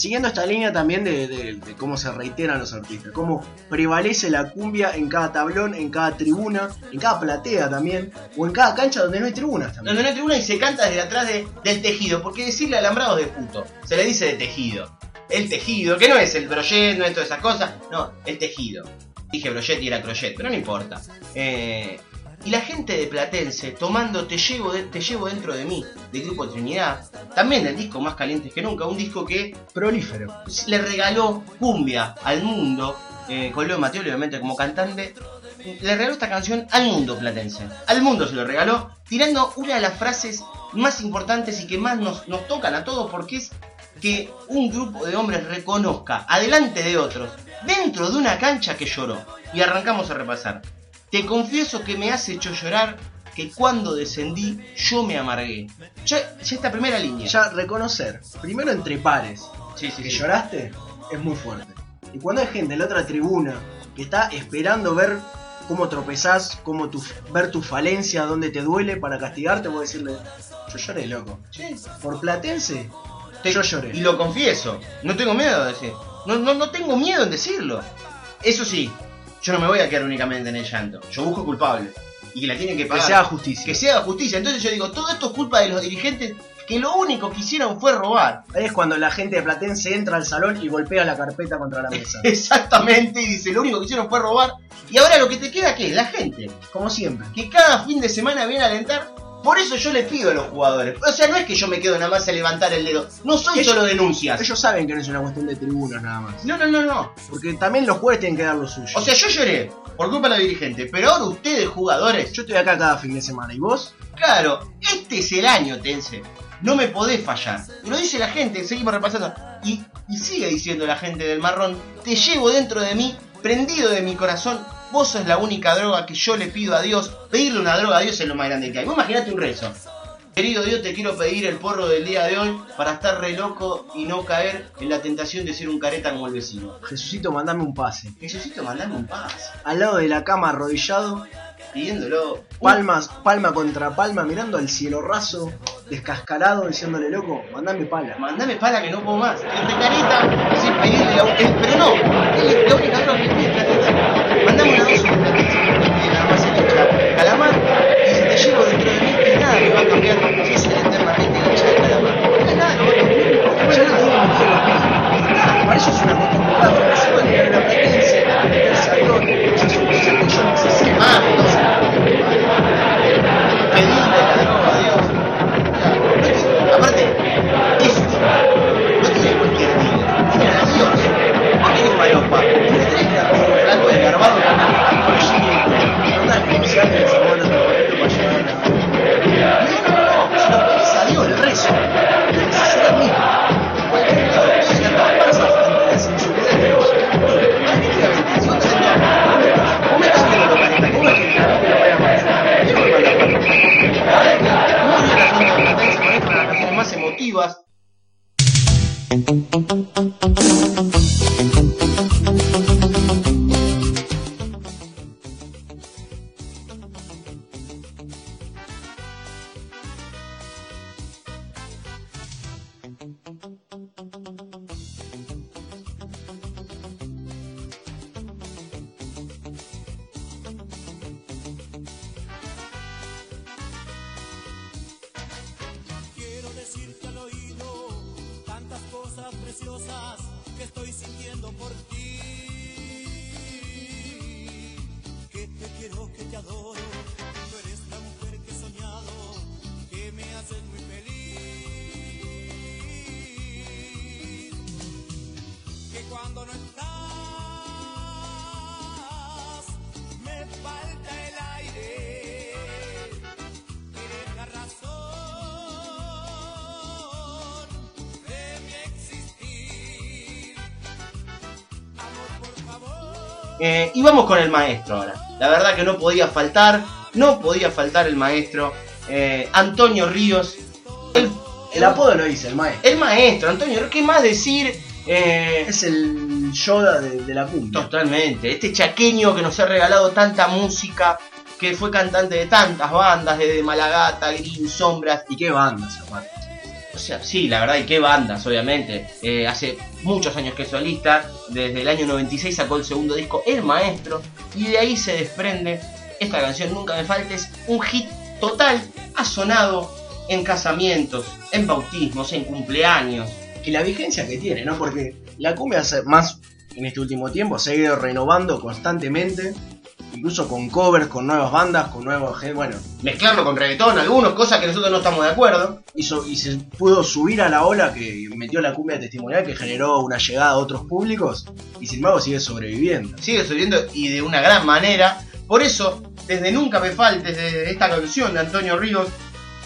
Siguiendo esta línea también de, cómo se reiteran los artistas, cómo prevalece la cumbia en cada tablón, en cada tribuna, en cada platea también, o en cada cancha donde no hay tribunas también. Donde no hay tribuna y se canta desde atrás de- del tejido, porque decirle alambrado de puto, se le dice de tejido. El tejido, que no es el brochet, no es todas esas cosas, no, el tejido. Dije brochet y era crochet, pero no importa. Eh, y la gente de Platense tomando Te llevo, de- te llevo dentro de mí, de Grupo Trinidad, también del disco Más Calientes que Nunca, un disco que Prolífero. le regaló cumbia al mundo, eh, con Leo Mateo obviamente como cantante, le regaló esta canción al mundo platense. Al mundo se lo regaló, tirando una de las frases más importantes y que más nos, nos tocan a todos porque es que un grupo de hombres reconozca, adelante de otros, dentro de una cancha que lloró. Y arrancamos a repasar. Te confieso que me has hecho llorar, que cuando descendí yo me amargué. Ya, ya esta primera línea. Ya reconocer, primero entre pares, sí, sí, que sí. lloraste, es muy fuerte. Y cuando hay gente en la otra tribuna que está esperando ver cómo tropezás, cómo tu, ver tu falencia, dónde te duele para castigarte, vos decirle, yo lloré, loco. Sí. Por Platense, Te- yo lloré. Y lo confieso, no tengo miedo de decir. No, no, no tengo miedo en decirlo. Eso sí, yo no me voy a quedar únicamente en el llanto. Yo busco culpable. Y que la tienen que Que pagar. se haga justicia. Que se haga justicia. Entonces yo digo, todo esto es culpa de los dirigentes que lo único que hicieron fue robar. Ahí es cuando la gente de Platense entra al salón y golpea la carpeta contra la mesa. Exactamente. Y dice, lo único que hicieron fue robar. Y ahora lo que te queda, ¿qué? La gente. Como siempre. Que cada fin de semana viene a alentar Por eso yo le pido a los jugadores. O sea, no es que yo me quedo nada más a levantar el dedo. No soy solo denuncias. Ellos saben que no es una cuestión de tribunas nada más. No, no, no, no. Porque también los jugadores tienen que dar lo suyo. O sea, yo lloré por culpa de la dirigente. Pero ahora ustedes, jugadores, yo estoy acá cada fin de semana. ¿Y vos? Claro, este es el año, Tense. No me podés fallar. Y lo dice la gente, seguimos repasando. Y, y sigue diciendo la gente del marrón, te llevo dentro de mí, prendido de mi corazón. Vos sos la única droga que yo le pido a Dios. Pedirle una droga a Dios es lo más grande que hay. Vos imaginate un rezo. Querido Dios, te quiero pedir el porro del día de hoy para estar re loco y no caer en la tentación de ser un careta como el vecino. Jesucito, mandame un pase. Necesito mandarme un pase. Al lado de la cama arrodillado, Pidiéndolo. palmas, palma contra palma, mirando al cielo raso, descascarado, diciéndole loco, mandame pala. Mandame pala que no puedo más. Entre careta, sin pedirle la el- Pero no, es la única droga que que nada me va a eternamente hincha de calamar. Que nada me va a no eso es una Eh, y vamos con el maestro ahora. La verdad que no podía faltar, no podía faltar el maestro. eh, Antonio Ríos. El, El apodo lo dice el maestro. el maestro, Antonio ¿qué más decir? Eh, Es el Yoda de, de la cumbia. Totalmente. Este chaqueño que nos ha regalado tanta música, que fue cantante de tantas bandas, desde Malagata, Green, Sombras. ¿Y qué bandas aparte? O sea, sí, la verdad, y qué bandas, obviamente. Eh, hace muchos años que es solista, desde el año 96 sacó el segundo disco, El Maestro, y de ahí se desprende esta canción, Nunca Me Faltes, un hit total, ha sonado en casamientos, en bautismos, en cumpleaños. Y la vigencia que tiene, ¿no? Porque la cumbia más en este último tiempo se ha ido renovando constantemente, incluso con covers, con nuevas bandas, con nuevos bueno, Mezclarlo con reggaetón, algunos, cosas que nosotros no estamos de acuerdo. y se pudo subir a la ola que metió la cumbia testimonial, que generó una llegada a otros públicos, y sin embargo sigue sobreviviendo. sigue subiendo y de una gran manera. Por eso, desde Nunca Me Faltes, desde esta canción de Antonio Ríos,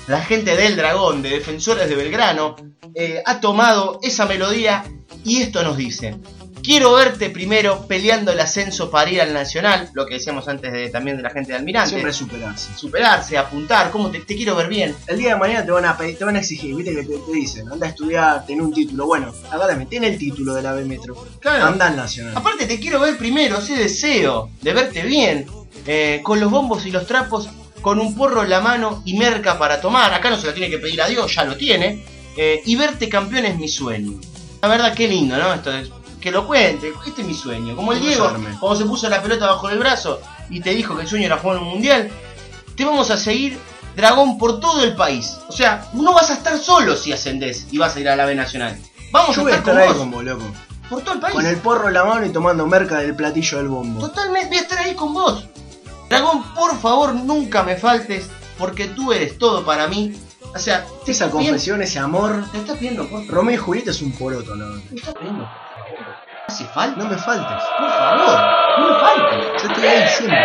la gente del Dragón, de Defensores de Belgrano, eh, ha tomado esa melodía y esto nos dice. Quiero verte primero peleando el ascenso para ir al Nacional, lo que decíamos antes de, también de la gente de Almirante. Siempre superarse. Superarse, apuntar, cómo te, te quiero ver bien. El día de mañana te van a pedir- te van a exigir, viste que te, te dicen, anda a estudiar, ten un título. Bueno, acá tiene el título de la B Metro. Claro. Anda al Nacional. Aparte te quiero ver primero, ese deseo de verte bien, eh, con los bombos y los trapos, con un porro en la mano y merca para tomar. Acá no se lo tiene que pedir a Dios, ya lo tiene. eh, y verte campeón es mi sueño. La verdad, qué lindo, ¿no? Esto es- que lo cuente, este es mi sueño. Como el Diego, cuando se puso la pelota bajo el brazo y te dijo que el sueño era jugar un mundial, te vamos a seguir, dragón, por todo el país. O sea, no vas a estar solo si ascendés y vas a ir a la B Nacional. Vamos Yo a voy a estar estar ahí con con vos, vos, loco. por todo el país. Con el porro en la mano y tomando merca del platillo del bombo. Totalmente, voy a estar ahí con vos. Dragón, por favor, nunca me faltes. porque tú eres todo para mí. O sea, Esa confesión, ese amor. Te estás pidiendo, por favor. Romeo y Julieta es un poroto, ¿no? Te estás pidiendo, falta. No me faltes. Por favor, no me faltes. Yo estoy ahí siempre.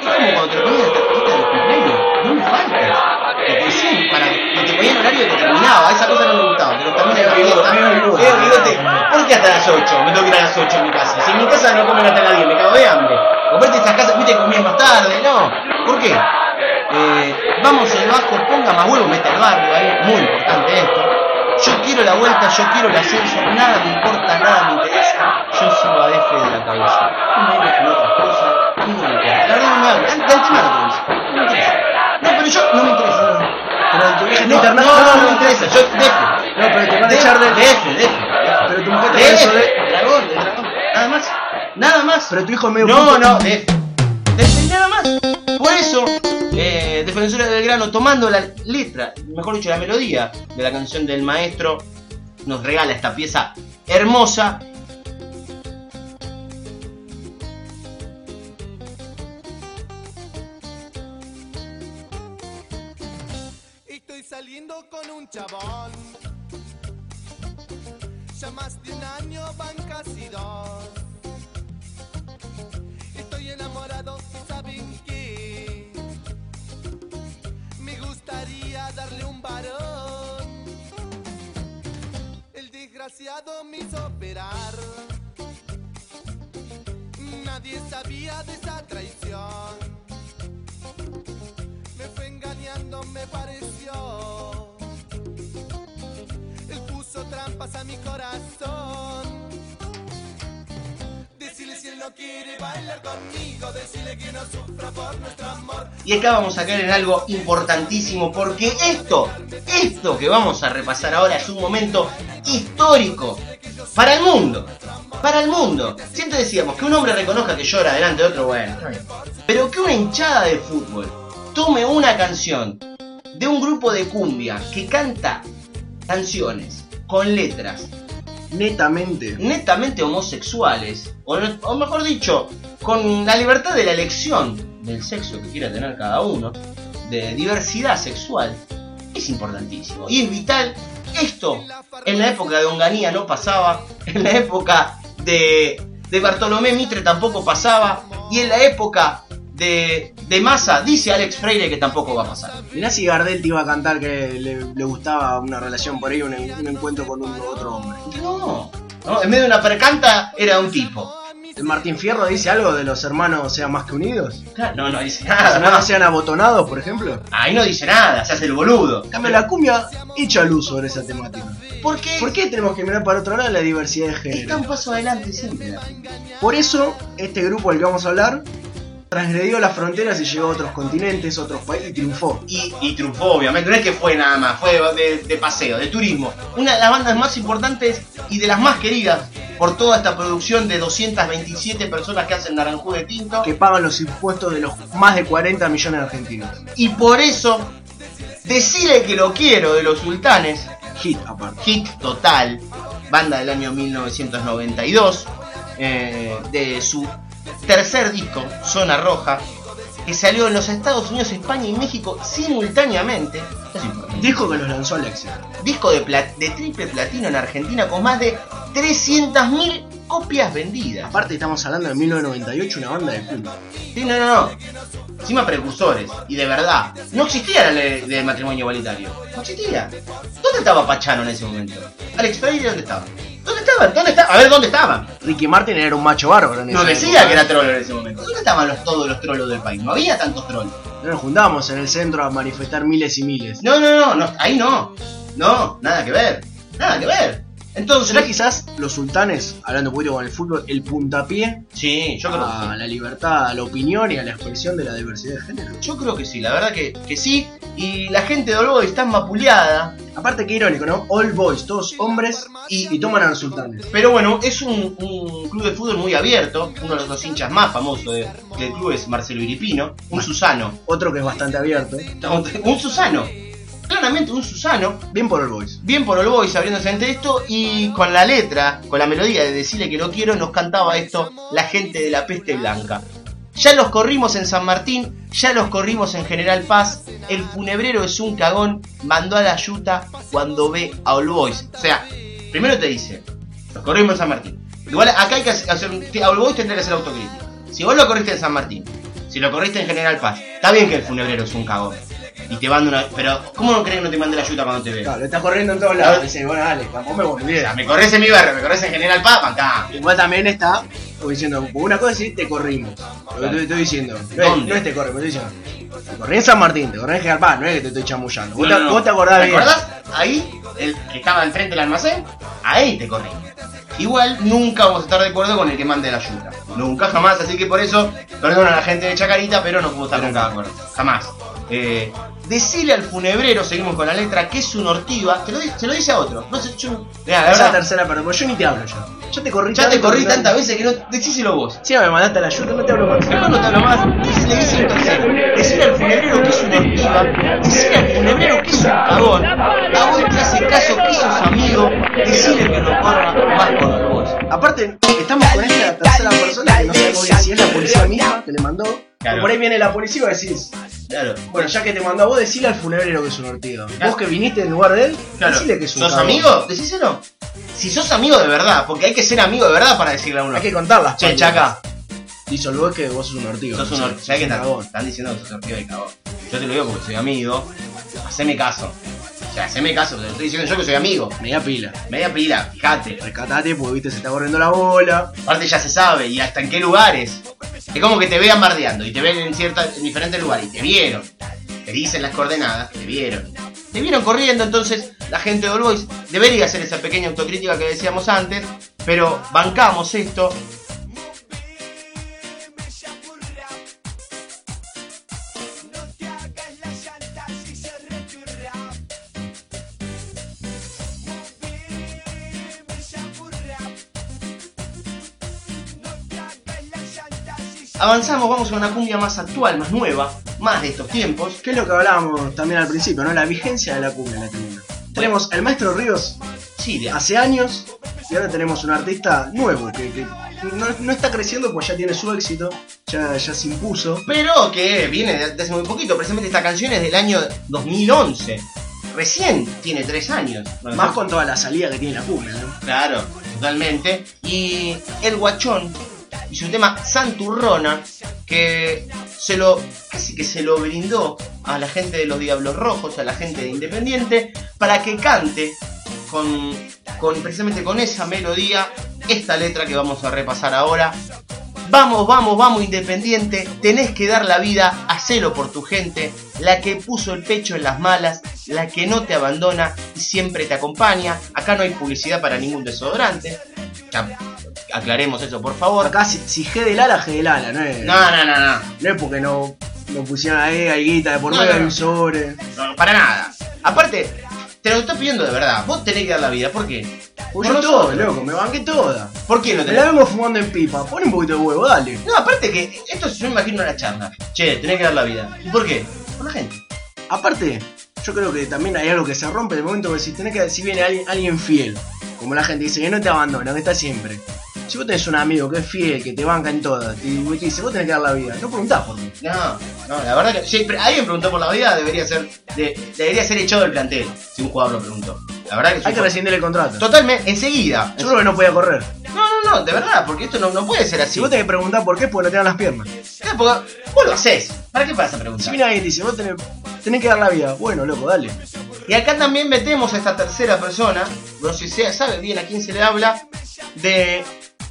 Es como cuando te ponían la tarjeta de cumpleaños. No me faltes. Te decían para que te ponían horario que terminaba. Esa cosa no me gustaba. Pero también la fiesta. Eh, bigote, ¿por qué hasta las 8? Me tengo que ir a las 8 en mi casa. Si en mi casa no comen hasta las 10, me cago de hambre. Comprate estas casas, viste, comían más tarde. No. ¿Por qué? Eh, vamos el bajo, ponga más huevo, meta el barrio ahí. Muy importante esto. Yo quiero la vuelta, yo quiero el ascenso, nada me importa, nada me interesa. Yo sigo a F de la cabeza. No me en otras cosas, no me importa. La verdad no me habla, de antemano te lo dice. No me interesa. No, pero yo no me interesa. No, Pero no, no, no, me interesa. Yo, DF. No, pero te van a DF, echar del. DF, DF. Pero tu mujer te DF, de- dragón, de dragón. Nada más. Nada más. Pero tu hijo es medio No, no, DF. Y nada más. Por eso, eh, del Grano, tomando la letra, mejor dicho, la melodía de la canción del maestro, nos regala esta pieza hermosa. Estoy saliendo con un chabón. Ya más de un año van casi dos. Me hizo operar. Nadie sabía de esa traición. Me fue engañando, me pareció. Él puso trampas a mi corazón. Decirle si él no quiere bailar conmigo, decirle que no sufra por nuestro amor. Y acá vamos a caer en algo importantísimo porque esto, esto que vamos a repasar ahora es un momento histórico para el mundo. Para el mundo. Siempre decíamos que un hombre reconozca que llora delante de otro, bueno. Pero que una hinchada de fútbol tome una canción de un grupo de cumbia que canta canciones con letras Netamente. netamente homosexuales, o, no- o mejor dicho, con la libertad de la elección del sexo que quiera tener cada uno, de diversidad sexual, es importantísimo. Y es vital. Esto en la época de Onganía no pasaba, en la época de, de Bartolomé Mitre tampoco pasaba, y en la época de, de Massa dice Alex Freire que tampoco va a pasar. Mirá si Gardel te iba a cantar que le, le gustaba una relación por ahí, un, un encuentro con un otro hombre. No, no, en vez de una percanta era un tipo. ¿El Martín Fierro dice algo de los hermanos sean más que unidos? No, no dice ¿Los nada. hermanos no. sean abotonados, por ejemplo? Ahí no dice nada, se hace el boludo. En cambio, la cumbia echa luz sobre esa temática. ¿Por qué? ¿Por qué tenemos que mirar para otro lado la diversidad de Está género? un paso adelante siempre. Por eso, este grupo del que vamos a hablar transgredió las fronteras y llegó a otros continentes, otros países y triunfó. Y, y triunfó, obviamente. No es que fue nada más, fue de, de paseo, de turismo. Una de las bandas más importantes y de las más queridas por toda esta producción de 227 personas que hacen Naranjú de Tinto. Que pagan los impuestos de los más de 40 millones de argentinos. Y por eso, decirle que lo quiero de los sultanes, Hit, aparte. hit total, banda del año 1992, eh, de su tercer disco, Zona Roja, que salió en los Estados Unidos, España y México simultáneamente. Dijo que los lanzó al éxito. Disco de, de triple platino en Argentina con más de 300.000 copias vendidas. Aparte, estamos hablando de 1998, una banda de cumbia. Sí, no, no, no. Encima precursores. Y de verdad. No existía la ley del matrimonio igualitario. No existía. ¿Dónde estaba Pachano en ese momento? Alex Freire, ¿dónde estaba? ¿Dónde estaban? ¿Dónde estaba? A ver, ¿dónde estaban? Ricky Martin era un macho bárbaro en No esa decía que era trolo en ese momento. ¿Dónde estaban los, todos los trolos del país? No había tantos trolos. No nos juntábamos en el centro a manifestar miles y miles. No, no, no, no, ahí no. No, nada que ver. Nada que ver. Entonces, ¿Será quizás los sultanes, hablando un poquito con el fútbol, el puntapié Sí, yo creo que sí. a la libertad, a la opinión y a la expresión de la diversidad de género? Yo creo que sí, la verdad que, que sí. Y la gente de All Boys está mapuleada. Aparte, qué irónico, ¿no? All boys, todos hombres, y, y toman a los sultanes. Pero bueno, es un, un club de fútbol muy abierto. Uno de los dos hinchas más famosos de- del club es Marcelo Iripino. Un Susano. Otro que es bastante abierto. Un Susano. Claramente un Susano. Bien por All boys. Bien por All Boys abriéndose ante esto. Y con la letra, con la melodía de decirle que lo quiero, nos cantaba esto la gente de la peste blanca. Ya los corrimos en San Martín, ya los corrimos en General Paz. El funebrero es un cagón, mandó a la yuta cuando ve a All Boys. O sea, primero te dice, los corrimos en San Martín. Igual acá hay que hacer. A All Boys tendría que hacer autocrítica. Si vos lo corriste en San Martín, si lo corriste en General Paz, está bien que el funebrero es un cagón. Y te manda una. Pero, ¿cómo no crees que no te mande la yuta cuando te ve? Claro, lo está corriendo en todos lados. Dice, bueno, dale, vos me voy me corres en mi barrio, me corres en General Paz, acá. Igual también está como diciendo, una cosa es decir, te corrimos. Lo que te estoy diciendo. No es, no es te corrimos, estoy diciendo. Te corrí en San Martín, te corrí en General Paz, no es que te estoy chamullando. Vos, No, te, no, vos te acordás ¿Te acordás? Ahí, el que estaba enfrente del almacén, ahí te corrí. Igual nunca vamos a estar de acuerdo con el que mande la ayuda. Nunca, jamás. Así que por eso, perdona a la gente de Chacarita, pero no podemos estar nunca de acuerdo. Jamás. Eh, decirle al funebrero, seguimos con la letra, que es un ortiva. Te lo, se lo dice a otro. No sé, yo. Mirá, la verdad, tercera, pero yo ni te hablo ya. Yo te corrí ya te corrí no- tantas veces que no. Decíselo vos. Sí, me mandaste a la ayuda, no te hablo más. No, no te hablo más. Y le dice un tercero. Decirle al funebrero que es una ortiva. Decirle al funebrero que es un cagón. A vos te hace caso que sos amigo. Decirle que no corra más con vos. Aparte, estamos con esta tercera persona que no sabemos si es la policía misma que le mandó. Claro. Por ahí viene la policía y vos decís, Claro. bueno, ya que te mandó a vos, decile al funebrero que es un ortigo. Claro. Vos que viniste en lugar de él, decile que es un ¿Sos cagón. amigo? Decíselo. Si sos amigo de verdad, porque hay que ser amigo de verdad para decirle a uno. Hay que contarlas. Che, chaca, Dice el que vos sos un ortigo. sos un no or- ¿Sabés están, cagón. están diciendo que sos ortigo de cagón? Yo te lo digo porque soy amigo. Haceme caso. Sea, haceme caso, te lo estoy diciendo yo que soy amigo. Media pila. Media pila, fíjate. Rescatate porque viste se está corriendo la bola. Aparte ya se sabe, y hasta en qué lugares. Es como que te vean bardeando y te ven en, ciertas, en diferentes lugares y te vieron. Te dicen las coordenadas, te vieron. Te vieron corriendo, entonces la gente de All Boys debería hacer esa pequeña autocrítica que decíamos antes, pero bancamos esto. Avanzamos, vamos a una cumbia más actual, más nueva, más de estos tiempos. ¿Qué es lo que hablábamos también al principio, no? La vigencia de la cumbia la tribuna. Tenemos el maestro Ríos Sí, de hace años y ahora tenemos un artista nuevo que, que no, no está creciendo pues ya tiene su éxito, ya, ya se impuso. Pero que viene de de hace muy poquito. Precisamente esta canción es del año 2011. Recién tiene tres años. Más con toda la salida que tiene la cumbia, ¿no? Claro, totalmente. Y el guachón y su tema Santurrona, que se lo que se lo brindó a la gente de los Diablos Rojos, a la gente de Independiente, para que cante con, con precisamente con esa melodía esta letra que vamos a repasar ahora. Vamos, vamos, vamos Independiente, tenés que dar la vida, hacelo por tu gente, la que puso el pecho en las malas, la que no te abandona y siempre te acompaña. Acá no hay publicidad para ningún desodorante. Ya, aclaremos eso, por favor. Acá si, si G del ala, G del ala, ¿no es? No, no, no, no, No es porque no, no pusieron ahí, hay guita de por No, medio no, hay no. un sobre. no, para nada. Aparte, te lo estoy pidiendo de verdad, vos tenés que dar la vida, ¿por qué? Pues Por yo todo, loco, me banqué toda. ¿Por qué no Me la vemos fumando en pipa, pon un poquito de huevo, dale. No, aparte que esto yo me imagino una charla. Che, tenés que dar la vida. ¿Y por qué? Por la gente. Aparte, yo creo que también hay algo que se rompe en el momento que si tenés que si viene alguien, alguien fiel, como la gente dice que no te abandona, que está siempre. Si vos tenés un amigo que es fiel, que te banca en todas, y te dice, vos tenés que dar la vida, no preguntás por mí. No, no, la verdad que si alguien preguntó por la vida, debería ser de- debería ser echado del plantel si un jugador lo preguntó. La verdad que, Hay que rescindir el contrato. Totalmente, enseguida. Yo creo que no podía correr. No, no, no, de verdad, porque esto no, no puede ser así. Si vos tenés que preguntar por qué, porque no te dan las piernas. Claro, porque vos lo haces. ¿Para qué vas a preguntar? Si viene alguien y dice, vos tenés, tenés que dar la vida, bueno, loco, dale. Y acá también metemos a esta tercera persona, no sé si sabe bien a quién se le habla, de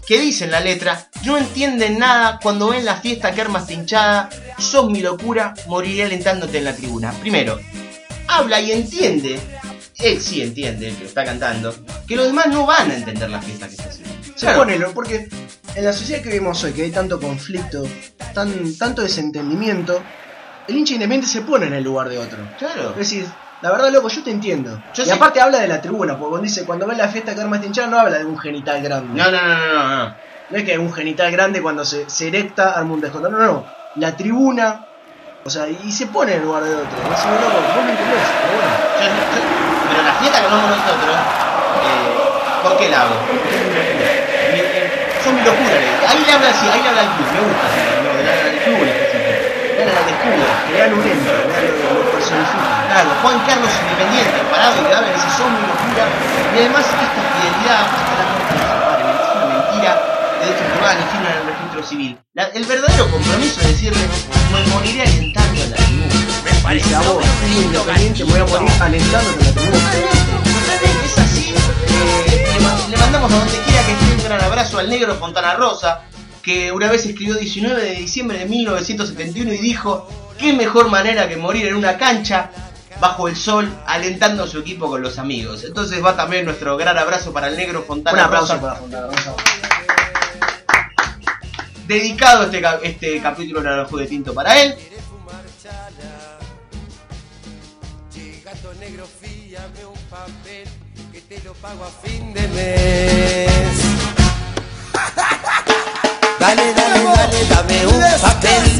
que dice en la letra, no entienden nada cuando ven la fiesta que armas hinchada, sos mi locura, moriré alentándote en la tribuna. Primero, habla y entiende, él sí entiende, el que está cantando, que los demás no van a entender la fiesta que está haciendo. Claro. pone, lo- porque en la sociedad que vivimos hoy, que hay tanto conflicto, tan, tanto desentendimiento, el hincha independiente se pone en el lugar de otro. Claro. Es decir, la verdad, loco, yo te entiendo. Yo y sí. aparte habla de la tribuna, porque cuando dice, cuando ves la fiesta que armas hinchada, no habla de un genital grande. No, no, no, no, no, no. No es que un genital grande cuando se, se erecta arma un descontrol. No, no. La tribuna, o sea, y se pone en lugar de otro. Loco, vos me entendés, pero bueno. Yo- yo- pero la fiesta que hablamos nosotros, eh, ¿por qué la hago? Eh, Son mi locura, le- ahí le habla así, ahí le habla al club, me gusta. ¿no? Le habla al fútbol ejército. Gana la de lo, lo personifica. Claro, Juan Carlos Independiente, parado y grave, ese son mi locura. Y además esta fidelidad, hasta la muerte de su padre, es una mentira de derecho privado ni firma en el registro civil. La- el verdadero compromiso es decirle, me moriré alentando a la tribuna. Dice a vos, independiente, me voy a morir alentándote en la tribuna. Es así. Eh, le mandamos a donde quiera que esté un gran abrazo al negro Fontana Rosa, que una vez escribió 19 de diciembre de 1971 y dijo, qué mejor manera que morir en una cancha bajo el sol alentando a su equipo con los amigos. Entonces va también nuestro gran abrazo para el negro Un Fontana aplauso Rosa, para Fontana Rosa. dedicado este, este capítulo de Naranjo de Tinto para él. ¿Quieres fumar chala? Che, gato negro, fíame un papel que te lo pago a fin de mes. Dale, dale, dale, dame un papel.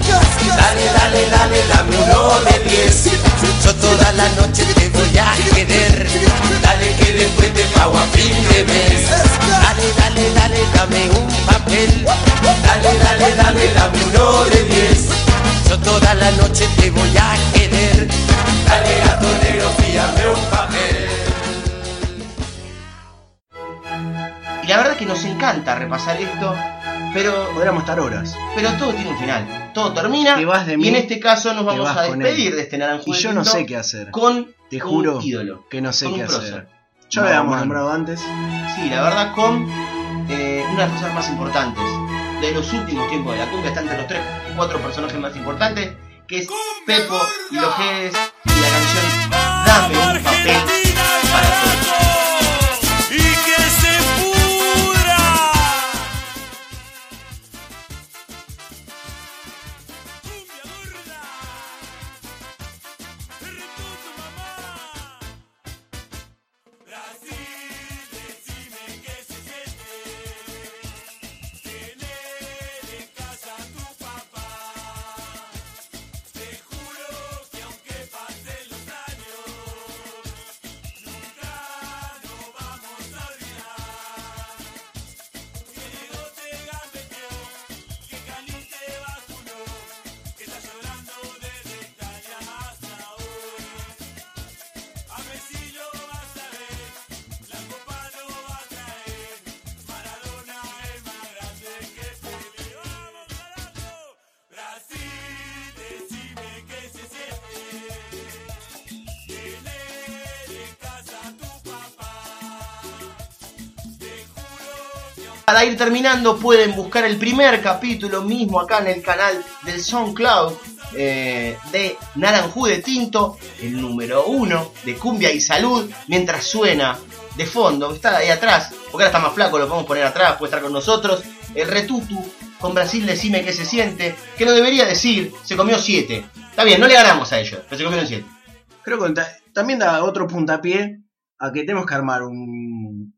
Dale, dale, dale, dame uno de diez. Yo toda la noche te voy a querer. Dale que después te pago a fin de mes. Dale, dale, dale, dame un papel. Dale, dale, dale, dame uno de diez. Yo toda la noche te voy a querer. Dale gato negro, fíame un papel. Y la verdad que nos encanta repasar esto, pero Podríamos estar horas. Pero todo tiene un final. Todo termina. Te vas de y en este caso nos vamos a despedir de este naranjo Y yo no sé qué hacer. Con Te un juro ídolo. que no sé qué un prócer. hacer. Ya lo habíamos nombrado antes. Sí, la verdad con eh, una de las cosas más importantes de los últimos tiempos de la cumbia. Está entre los tres, cuatro personajes más importantes. Que es Pepo y los G's y la canción Dame un papel Para ir terminando pueden buscar el primer capítulo mismo acá en el canal del SoundCloud eh, de Naranjú de Tinto, el número uno de Cumbia y Salud, mientras suena de fondo, está ahí atrás, porque ahora está más flaco, lo podemos poner atrás, puede estar con nosotros, el retutu con Brasil decime qué se siente, que no debería decir, se comió siete. Está bien, no le ganamos a ellos, pero se comieron siete. Creo que ta- también da otro puntapié a que tenemos que armar un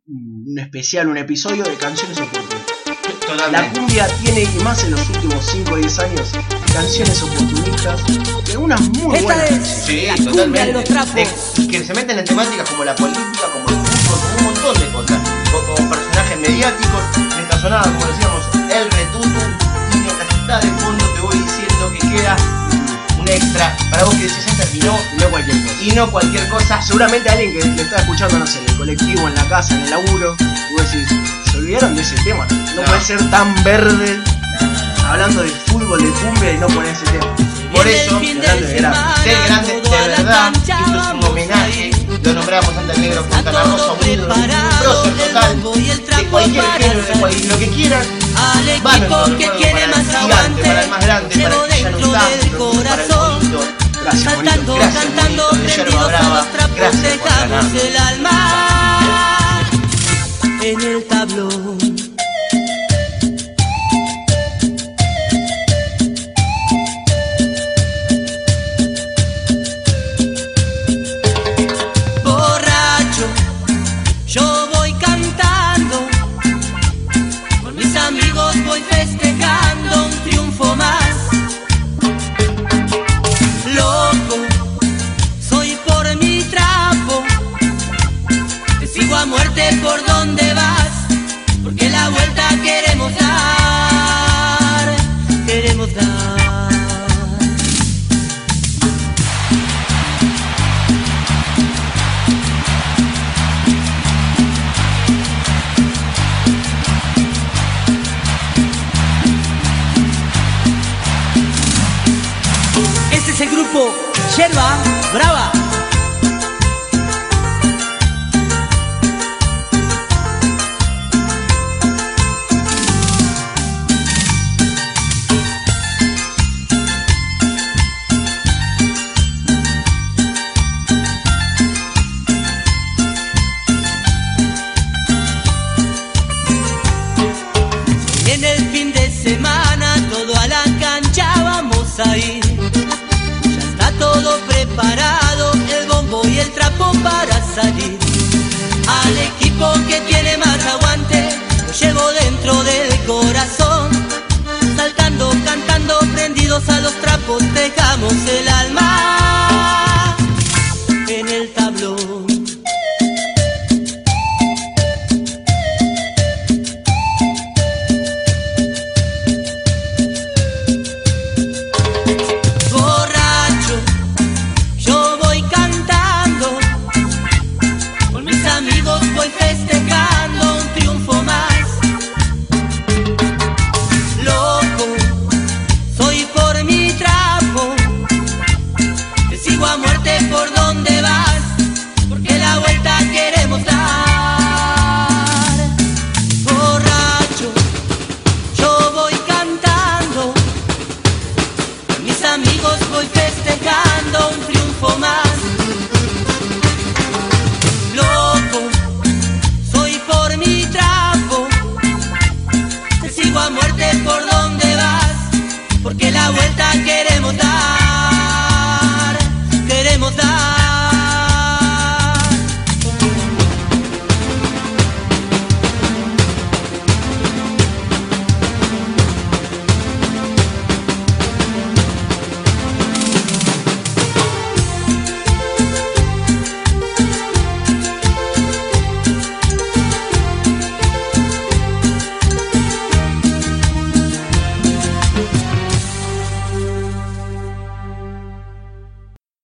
especial, un episodio de canciones oportunas. La cumbia tiene, y más en los últimos 5 o 10 años, canciones oportunistas, y algunas muy Esta buenas. es Sí, la cumbia totalmente. de los trapos. De- que se meten en temáticas como la política, como el fútbol, como un montón de cosas. Co- Como personajes mediáticos. Mientras sonaba, como decíamos, el retuto. Y mientras está de fondo te voy diciendo que queda un extra para vos que decís ya terminó Y no cualquier cosa. y no cualquier cosa. Seguramente alguien que lo está escuchando, no sé, en el colectivo, en la casa, en el laburo, y vos decís, se olvidaron de ese tema. No, No. puede ser tan verde hablando de fútbol, de cumbia y no poner ese tema. Por eso, grande, de grande. semana, ser grande de verdad, esto es un homenaje. a. Lo nombramos ante el negro Fontana Rosa, un ídolo, un prócer total. De cualquier género, de cual- salir. lo que quieran. Al Va Gracias